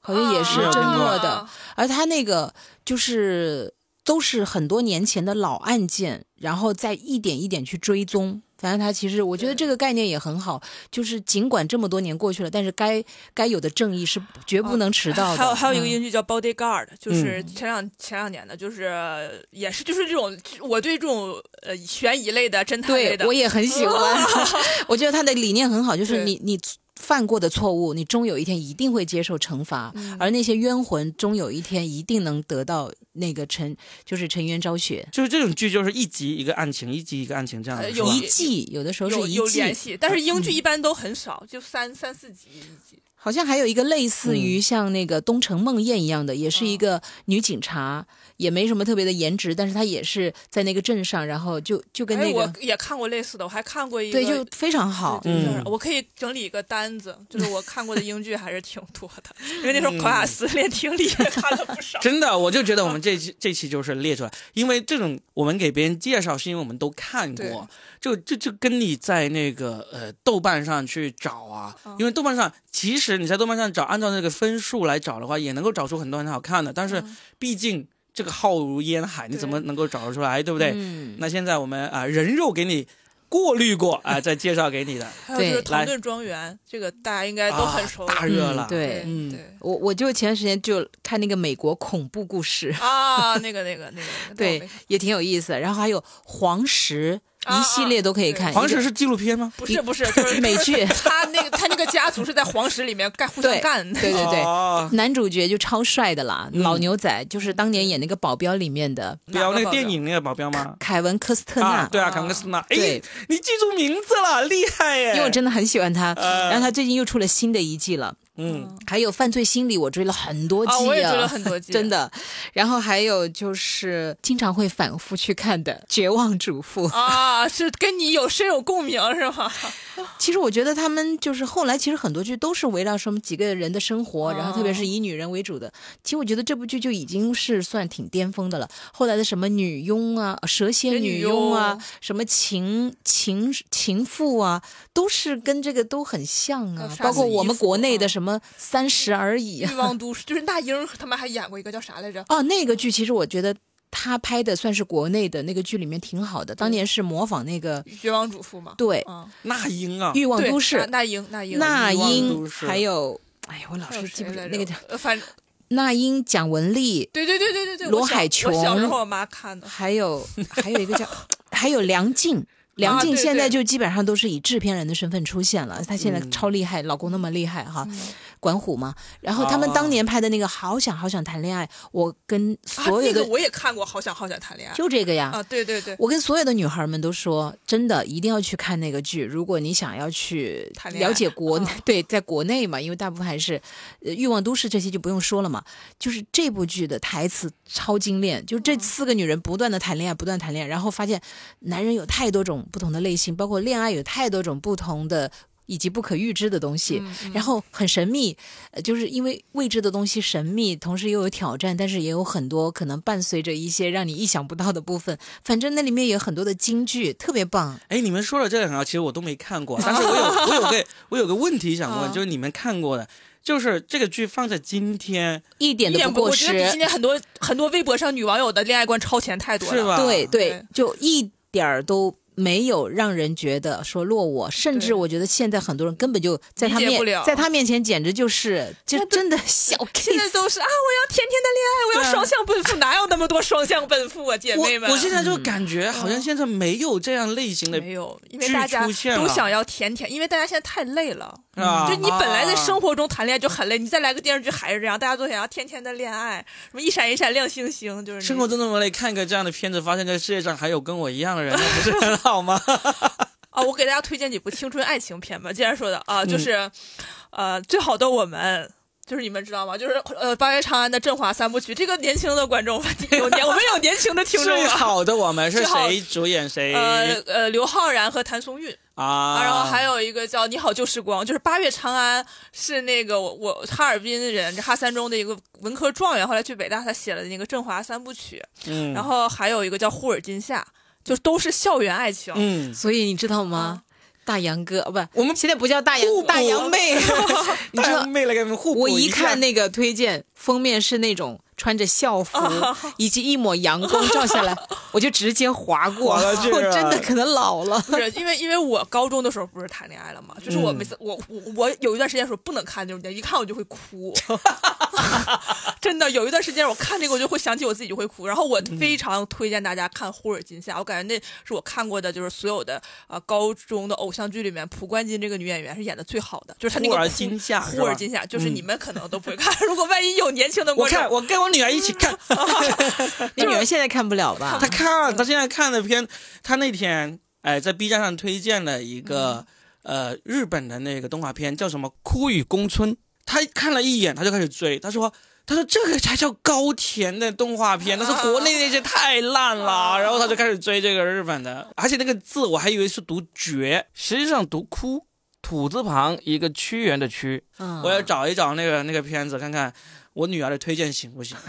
好像也是真诺的，而他那个就是都是很多年前的老案件，然后再一点一点去追踪。反正他其实，我觉得这个概念也很好，就是尽管这么多年过去了，但是该该有的正义是绝不能迟到的。还有还有一个英剧叫《Bodyguard》，就是前两前两年的，就是也是就是这种，我对这种呃悬疑类的侦探类的，我也很喜欢。我觉得他的理念很好，就是你你。犯过的错误，你终有一天一定会接受惩罚，而那些冤魂终有一天一定能得到那个沉，就是沉冤昭雪。就是这种剧，就是一集一个案情，一集一个案情这样。有一季，有的时候是一季，但是英剧一般都很少，就三三四集一集。好像还有一个类似于像那个《东城梦魇》一样的，也是一个女警察，也没什么特别的颜值，但是他也是在那个镇上，然后就就跟那个我也看过类似的，我还看过一个对，就非常好。嗯，我可以整理一个单子，就是我看过的英剧还是挺多的，因为那时候考雅思练听力也看了不少。真的，我就觉得我们这期这期就是列出来，因为这种我们给别人介绍，是因为我们都看过，就就就跟你在那个呃豆瓣上去找啊，因为豆瓣上。其实你在豆瓣上找，按照那个分数来找的话，也能够找出很多很好看的。但是毕竟这个浩如烟海，你怎么能够找得出来，对不对？嗯那现在我们啊人肉给你过滤过啊，再介绍给你的。还有就是《唐顿庄园》，这个大家应该都很熟，大热了。对，嗯，对。我我就前段时间就看那个美国恐怖故事啊，那个那个那个，对，也挺有意思。然后还有黄石。一系列都可以看。黄石是纪录片吗？不是不是，就是 美剧。他那个他那个家族是在黄石里面干互相干。对对对，男主角就超帅的啦，老牛仔，就是当年演那个保镖里面的。保那个电影那个保镖吗？凯文科斯特纳。对啊，凯文科斯特纳。哎，你记住名字了，厉害耶！因为我真的很喜欢他。然后他最近又出了新的一季了。嗯，还有犯罪心理，我追了很多季啊，我也追了很多季，真的。然后还有就是经常会反复去看的《绝望主妇》啊，是跟你有深有共鸣是吗？其实我觉得他们就是后来其实很多剧都是围绕什么几个人的生活，然后特别是以女人为主的。其实我觉得这部剧就已经是算挺巅峰的了。后来的什么女佣啊、蛇蝎女佣啊、什么情情情妇啊，都是跟这个都很像啊。包括我们国内的什么。什么三十而已？欲望都市 就是那英他们还演过一个叫啥来着？哦，那个剧其实我觉得他拍的算是国内的那个剧里面挺好的。当年是模仿那个《绝望主妇》嘛？对，那英啊，欲望都市，那英，那英，那英，还有，哎呀，我老是记不住那个叫，反正那英、蒋雯丽，对对对对对对，罗海琼，小时候我妈看的，还有还有一个叫，还有梁静。梁静现在就基本上都是以制片人的身份出现了，她现在超厉害，老公那么厉害哈，管虎嘛。然后他们当年拍的那个《好想好想谈恋爱》，我跟所有的我也看过《好想好想谈恋爱》，就这个呀。啊，对对对，我跟所有的女孩们都说，真的一定要去看那个剧。如果你想要去了解国内 对，在国内嘛，因为大部分还是《欲望都市》这些就不用说了嘛。就是这部剧的台词超精炼，就这四个女人不断的谈恋爱，不断谈恋爱，然后发现男人有太多种。不同的类型，包括恋爱有太多种不同的以及不可预知的东西，然后很神秘，就是因为未知的东西神秘，同时又有挑战，但是也有很多可能伴随着一些让你意想不到的部分。反正那里面有很多的金句，特别棒。哎，你们说了这两个，其实我都没看过，但是我有我有个 我有个问题想问，就是你们看过的，就是这个剧放在今天一点都不过时。今天很多很多微博上女网友的恋爱观超前太多了，是吧？对对，就一点儿都。没有让人觉得说落我，甚至我觉得现在很多人根本就在他面，在他面前简直就是就真的小。现在都是啊，我要甜甜的恋爱，我要双向奔赴，哪有那么多双向奔赴啊，姐妹们！我现在就感觉好像现在没有这样类型的没有，因为大家都想要甜甜，因为大家现在太累了。就你本来在生活中谈恋爱就很累，你再来个电视剧还是这样，大家都想要甜甜的恋爱，什么一闪一闪亮星星，就是生活中那么累，看个这样的片子，发现这世界上还有跟我一样的人，那不是很好吗？啊，我给大家推荐几部青春爱情片吧。既然说的啊，就是，呃，最好的我们，就是你们知道吗？就是呃，八月长安的振华三部曲。这个年轻的观众有年，我们有年轻的听众。最好的我们是谁主演？谁？呃呃，刘昊然和谭松韵啊。然后还有一个叫《你好旧时光》，就是八月长安是那个我我哈尔滨人，哈三中的一个文科状元，后来去北大，他写了那个振华三部曲。嗯。然后还有一个叫《呼尔金夏》。就都是校园爱情，嗯，所以你知道吗？大杨哥哦，不，我们现在不叫大杨，大杨妹，大杨妹来给我们互补我一看那个推荐封面是那种。穿着校服，以及一抹阳光照下来，我就直接划过。我真的可能老了，不是因为因为我高中的时候不是谈恋爱了嘛，就是我每次我我我有一段时间说不能看那种电影，一看我就会哭。真的有一段时间我看这个我就会想起我自己就会哭。然后我非常推荐大家看《忽尔今夏》，我感觉那是我看过的就是所有的啊高中的偶像剧里面，蒲冠金这个女演员是演的最好的，就是她那个《忽尔金夏》。忽尔今夏就是你们可能都不会看，如果万一有年轻的观众，我看我跟我。女儿一起看，你女儿现在看不了吧？她看，她现在看的片，她那天哎在 B 站上推荐了一个呃日本的那个动画片，叫什么《枯雨宫村》。她看了一眼，她就开始追。她说：“她说这个才叫高甜的动画片，她说 国内那些太烂了。”然后她就开始追这个日本的，而且那个字我还以为是读“绝”，实际上读“枯”，土字旁一个屈原的“屈”。我要找一找那个那个片子看看。我女儿的推荐行不行？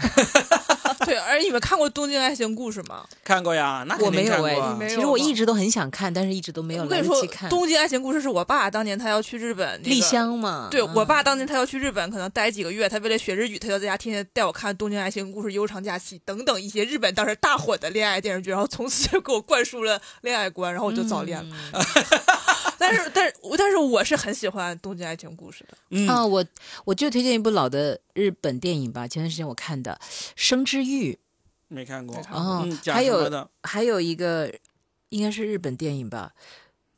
对，而你们看过《东京爱情故事》吗？看过呀，那我没有哎。其实我一直都很想看，但是一直都没有来得及看。《东京爱情故事》是我爸当年他要去日本丽香嘛？对我爸当年他要去日本，可能待几个月，他为了学日语，他就在家天天带我看《东京爱情故事》《悠长假期》等等一些日本当时大火的恋爱电视剧，然后从此就给我灌输了恋爱观，然后我就早恋了。但是，但是，但是我是很喜欢《东京爱情故事》的。啊，我我就推荐一部老的日本电影吧，前段时间我看的《生之欲》，没看过。哦，还有还有一个应该是日本电影吧，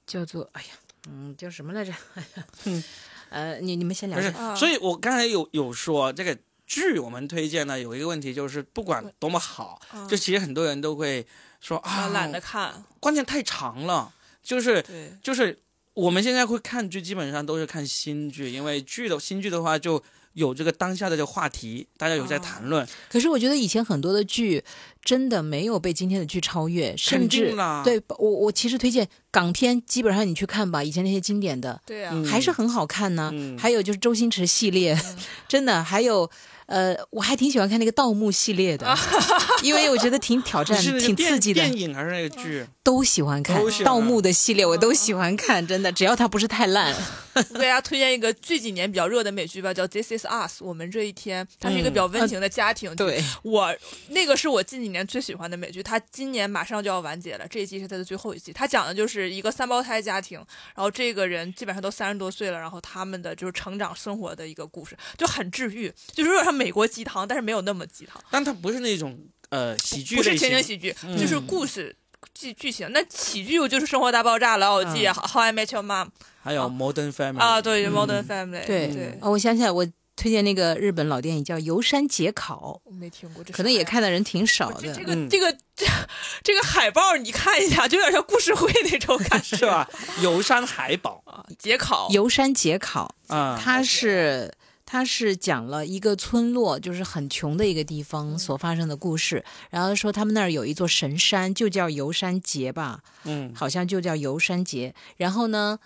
叫做哎呀，嗯，叫什么来着？哎 呀，呃，你你们先聊。不是，所以我刚才有有说这个剧我们推荐呢，有一个问题就是不管多么好，就其实很多人都会说啊，懒得看，关键太长了，就是就是我们现在会看剧，基本上都是看新剧，因为剧的新剧的话就。有这个当下的这个话题，大家有在谈论。可是我觉得以前很多的剧真的没有被今天的剧超越，甚至对我我其实推荐港片，基本上你去看吧，以前那些经典的，对啊，还是很好看呢。还有就是周星驰系列，真的还有。呃，我还挺喜欢看那个盗墓系列的，因为我觉得挺挑战、挺刺激的。电影还是那个剧，都喜欢看盗墓的系列，我都喜欢看，真的，只要它不是太烂。我给大家推荐一个这几年比较热的美剧吧，叫《This Is Us》，我们这一天，它是一个比较温情的家庭剧。对，我那个是我近几年最喜欢的美剧，它今年马上就要完结了，这一季是它的最后一季。它讲的就是一个三胞胎家庭，然后这个人基本上都三十多岁了，然后他们的就是成长生活的一个故事，就很治愈，就是有点像美国鸡汤，但。是没有那么鸡汤，但它不是那种呃喜剧，不是情景喜剧，就是故事剧剧情。那喜剧就是《生活大爆炸》《老友记》《How I Met Your Mom》，还有《Modern Family》啊，对，《Modern Family》。对对，我想起来，我推荐那个日本老电影叫《游山解考》，没听过，可能也看的人挺少的。这个这个这这个海报你看一下，就有点像故事会那种感觉，是吧？游山海宝。啊，解考，游山解考啊，它是。他是讲了一个村落，就是很穷的一个地方所发生的故事。然后说他们那儿有一座神山，就叫游山节吧，嗯，好像就叫游山节。然后呢，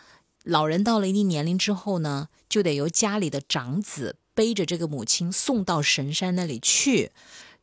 老人到了一定年龄之后呢，就得由家里的长子背着这个母亲送到神山那里去，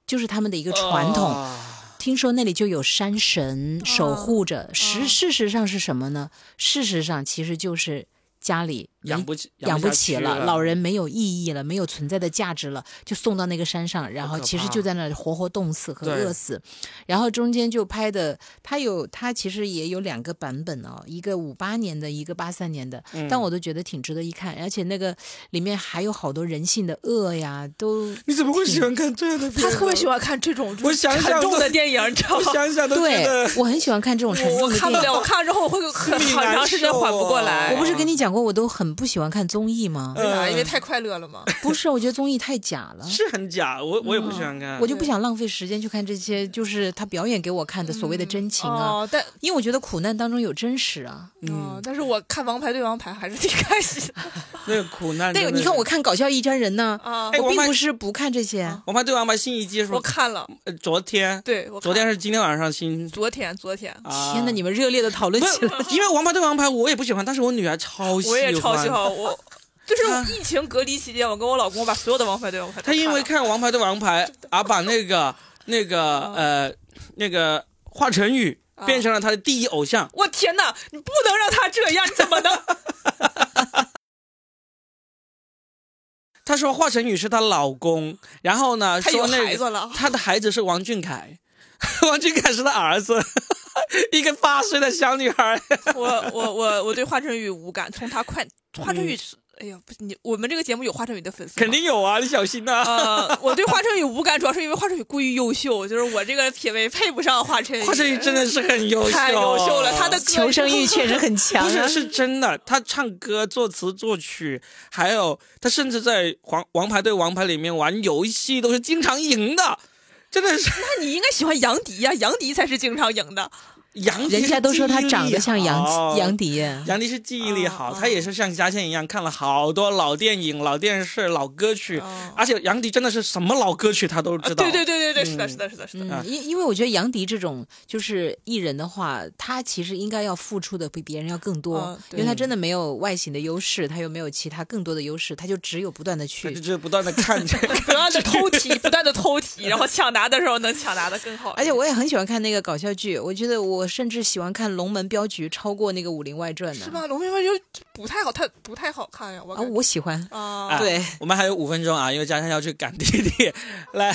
就是他们的一个传统。听说那里就有山神守护着。实事实上是什么呢？事实上其实就是家里。养不起，养不起了，老人没有意义了，没有存在的价值了，就送到那个山上，然后其实就在那里活活冻死和饿死，然后中间就拍的，他有他其实也有两个版本哦，一个五八年的，一个八三年的，但我都觉得挺值得一看，而且那个里面还有好多人性的恶呀，都 你怎么会喜欢看这样的？他特别喜欢看这种我想沉重的电影，你知道吗？想想都对，我很喜欢看这种沉重的电影，我看不了，我看了之后我会很很长时间缓不过来。我不是跟你讲过，我都很不喜欢看综艺。吗？为啥？因为太快乐了吗？不是，我觉得综艺太假了，是很假。我我也不喜欢看，我就不想浪费时间去看这些，就是他表演给我看的所谓的真情啊。但因为我觉得苦难当中有真实啊。嗯，但是我看《王牌对王牌》还是挺开心。那个苦难，那个你看，我看《搞笑一家人》呢。啊，我并不是不看这些。《王牌对王牌》新一季是我看了，昨天。对，昨天是今天晚上新。昨天，昨天。天哪！你们热烈的讨论起来。因为《王牌对王牌》我也不喜欢，但是我女儿超喜欢。我也超喜欢我。就是疫情隔离期间，我跟我老公把所有的《王牌对王牌》。他因为看《王牌对王牌》而把那个那个呃那个华晨宇变成了他的第一偶像。我天哪！你不能让他这样，你怎么能？他说华晨宇是她老公，然后呢说那个他的孩子是王俊凯，王俊凯是他儿子，一个八岁的小女孩。我我我我对华晨宇无感，从他快华晨宇是。哎呀，不是你，我们这个节目有华晨宇的粉丝，肯定有啊，你小心呐。呃，我对华晨宇无感，主要是因为华晨宇过于优秀，就是我这个品味配不上华晨宇。华晨宇真的是很优秀，太优秀了，他的求生欲确实很强。不是，是真的，他唱歌、作词、作曲，还有他甚至在《王王牌对王牌》里面玩游戏都是经常赢的，真的是。那你应该喜欢杨迪呀，杨迪才是经常赢的。杨人家都说他长得像杨杨迪，杨迪是记忆力好，他也是像嘉倩一样看了好多老电影、老电视、老歌曲，而且杨迪真的是什么老歌曲他都知道。对对对对对，是的，是的，是的，是的。因因为我觉得杨迪这种就是艺人的话，他其实应该要付出的比别人要更多，因为他真的没有外形的优势，他又没有其他更多的优势，他就只有不断的去，就不断的看，不断的偷题，不断的偷题，然后抢答的时候能抢答的更好。而且我也很喜欢看那个搞笑剧，我觉得我。甚至喜欢看《龙门镖局》超过那个《武林外传》呢？是吧？《龙门镖局》不太好，太不太好看呀。我啊，我喜欢啊。对，我们还有五分钟啊，因为嘉珊要去赶弟弟。来，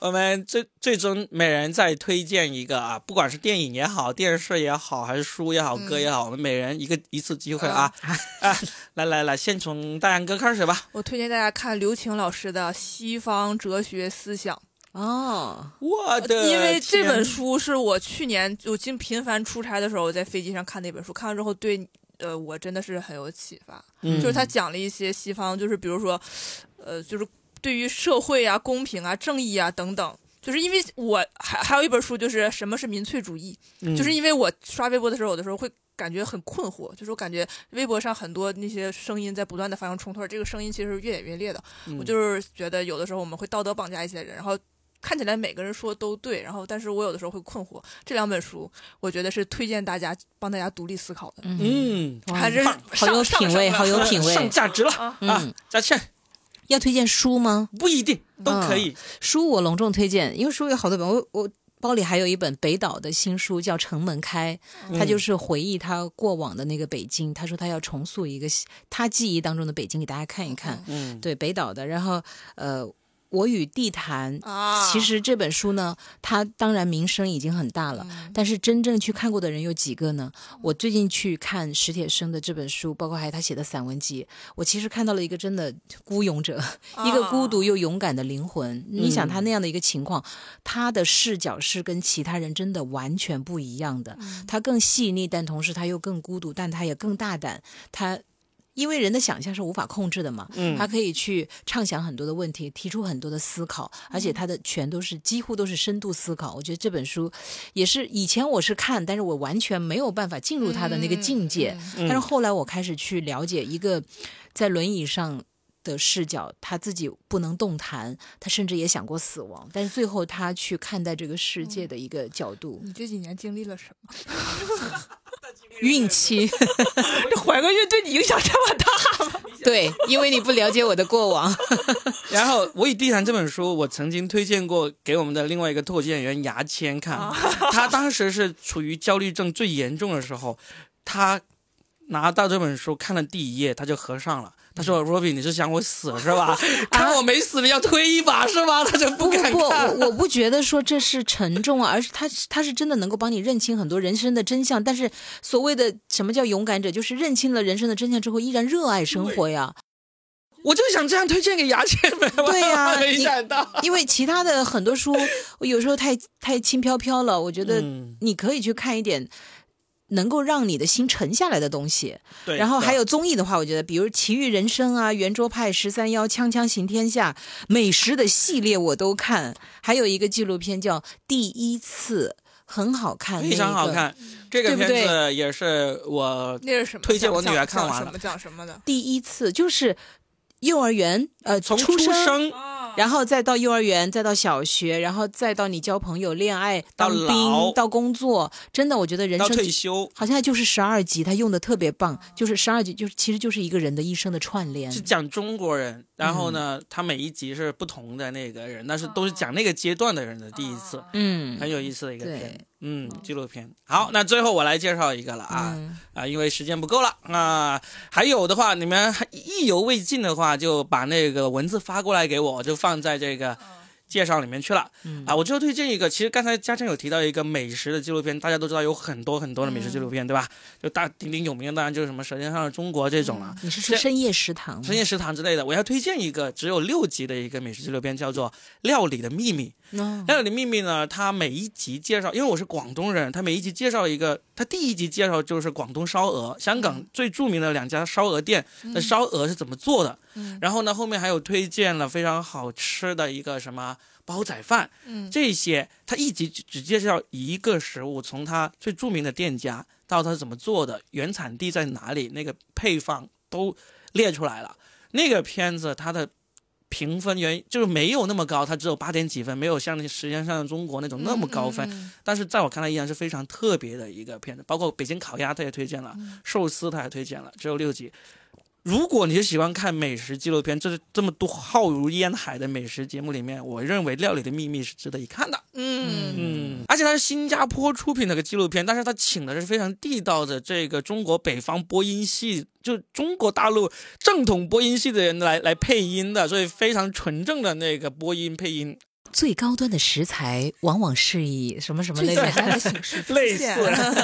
我们最最终每人再推荐一个啊，不管是电影也好，电视也好，还是书也好，歌也好，我们每人一个一次机会啊啊！来来来，先从大杨哥开始吧。我推荐大家看刘擎老师的《西方哲学思想》。哦，我的，因为这本书是我去年我经频繁出差的时候，我在飞机上看那本书，看完之后对呃我真的是很有启发。嗯就是他讲了一些西方，就是比如说，呃，就是对于社会啊、公平啊、正义啊等等。就是因为我还还有一本书，就是什么是民粹主义，嗯就是因为我刷微博的时候，有的时候会感觉很困惑，就是我感觉微博上很多那些声音在不断的发生冲突，这个声音其实是越演越烈的。嗯我就是觉得有的时候我们会道德绑架一些人，然后看起来每个人说都对，然后但是我有的时候会困惑。这两本书，我觉得是推荐大家帮大家独立思考的，嗯，哇还是好有品味，好有品味上。价值了啊！佳倩要推荐书吗？不一定都可以，书我隆重推荐，因为书有好多本，我我包里还有一本北岛的新书叫《城门开》，他就是回忆他过往的那个北京。他说他要重塑一个他记忆当中的北京给大家看一看。嗯，对北岛的，然后呃，我与地坛。啊，其实这本书呢，它当然名声已经很大了，嗯但是真正去看过的人有几个呢？我最近去看史铁生的这本书，包括还有他写的散文集，我其实看到了一个真的孤勇者，一个孤独又勇敢的灵魂。你想他那样的一个情况，他的视角是跟其他人真的完全不一样的。他更细腻，但同时他又更孤独，但他也更大胆。他因为人的想象是无法控制的嘛，嗯他可以去畅想很多的问题，提出很多的思考，而且他的全都是几乎都是深度思考。我觉得这本书也是以前我是看，但是我完全没有办法进入他的那个境界。嗯但是后来我开始去了解一个在轮椅上的视角，他自己不能动弹，他甚至也想过死亡，但是最后他去看待这个世界的一个角度，你这几年经历了什么？运气。这怀个孕对你影响这么大吗？对，因为你不了解我的过往。然后《我与地坛》这本书，我曾经推荐过给我们的另外一个脱口秀演员牙签看，他当时是处于焦虑症最严重的时候，他拿到这本书看了第一页，他就合上了。他说：“Robin，你是想我死是吧？看我没死，你要推一把是吧？”他就不敢不，看。我我不觉得说这是沉重啊，而是他他是真的能够帮你认清很多人生的真相。但是所谓的什么叫勇敢者，就是认清了人生的真相之后，依然热爱生活呀。我就想这样推荐给牙签们。对呀 没想到。因为其他的很多书，我有时候太太轻飘飘了，我觉得嗯你可以去看一点。能够让你的心沉下来的东西，对，然后还有综艺的话，我觉得比如《奇遇人生》啊，《圆桌派》、《十三幺》、《锵锵行天下》美食的系列我都看，还有一个纪录片叫《第一次》，很好看，非常好。看。这个片子也是我那是什么？推荐我女儿看完了讲什么讲什么的？第一次就是幼儿园，呃，从出出生然后再到幼儿园，再到小学，然后再到你交朋友、恋爱、当兵、到工作，真的，我觉得人生退休，好像就是十二集，他用的特别棒，就是十二集，就是其实就是一个人的一生的串联是。讲中国人，然后呢，他每一集是不同的那个人，但是都是讲那个阶段的人的第一次，嗯，很有意思的一个片，嗯，纪录片。好，那最后我来介绍一个了啊嗯。啊，因为时间不够了啊，还有的话，你们还意犹未尽的话，就把那个文字发过来给我，我就放在这个。介绍里面去了、嗯啊！我最后推荐一个，其实刚才嘉诚有提到一个美食的纪录片，大家都知道有很多很多的美食纪录片，对吧？就大鼎鼎有名的当然就是什么《舌尖上的中国》这种了。你是说深夜食堂？深夜食堂之类的，我要推荐一个只有六集的一个美食纪录片，叫做《料理的秘密》。哦料理的秘密呢，它每一集介绍，因为我是广东人，它每一集介绍一个，它第一集介绍就是广东烧鹅，香港最著名的两家烧鹅店的烧鹅是怎么做的。然后呢，后面还有推荐了非常好吃的一个什么煲仔饭，嗯这些，他一集只只介绍一个食物，从它最著名的店家到它是怎么做的，原产地在哪里，那个配方都列出来了。那个片子它的评分原就是没有那么高，它只有八点几分，没有像那《时间上的中国》那种那么高分。嗯但是在我看来依然是非常特别的一个片子，包括北京烤鸭他也推荐了，寿司他也推荐了，只有六集。如果你是喜欢看美食纪录片，这是这么多浩如烟海的美食节目里面，我认为《料理的秘密》是值得一看的。嗯。嗯，而且它是新加坡出品的个纪录片，但是它请的是非常地道的这个中国北方播音系，就中国大陆正统播音系的人来来配音的，所以非常纯正的那个播音配音，最高端的食材往往是以什么什么类似的的，形式出类似，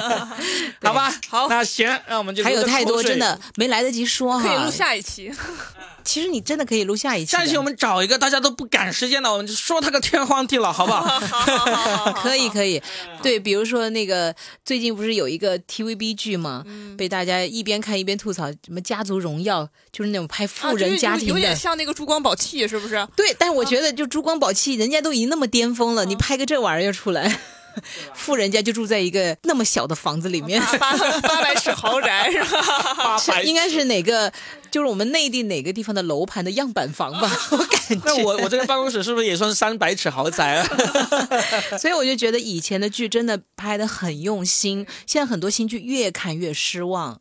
好吧？好那行，那我们就还有太多真的没来得及说哈。可以录下一期。其实你真的可以录下一期。下一期我们找一个大家都不赶时间的，我们就说他个天荒地老，好不好？可以可以。对，比如说那个最近不是有一个 TVB 剧吗？被大家一边看一边吐槽，什么《家族荣耀》，就是那种拍富人家庭的，有点像那个珠光宝气，是不是？对，但是我觉得就珠光宝气，人家都已经那么巅峰了，你拍个这玩意儿出来。富人家就住在一个那么小的房子里面，八八百尺豪宅是吧？是应该是哪个？就是我们内地哪个地方的楼盘的样板房吧？我感觉。那我我这个办公室是不是也算是三百尺豪宅啊？所以我就觉得以前的剧真的拍的很用心，现在很多新剧越看越失望。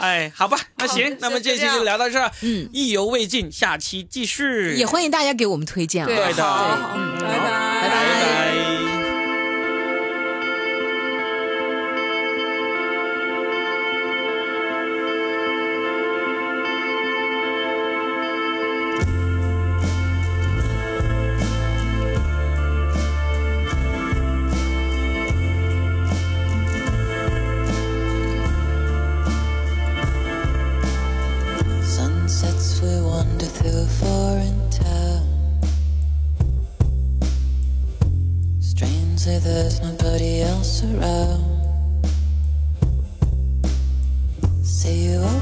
哎，好吧，那行，那么这期就聊到这儿。嗯，意犹未尽，下期继续。也欢迎大家给我们推荐啊！对的，嗯，拜拜，拜拜。a foreign town. Strangely, there's nobody else around. Say you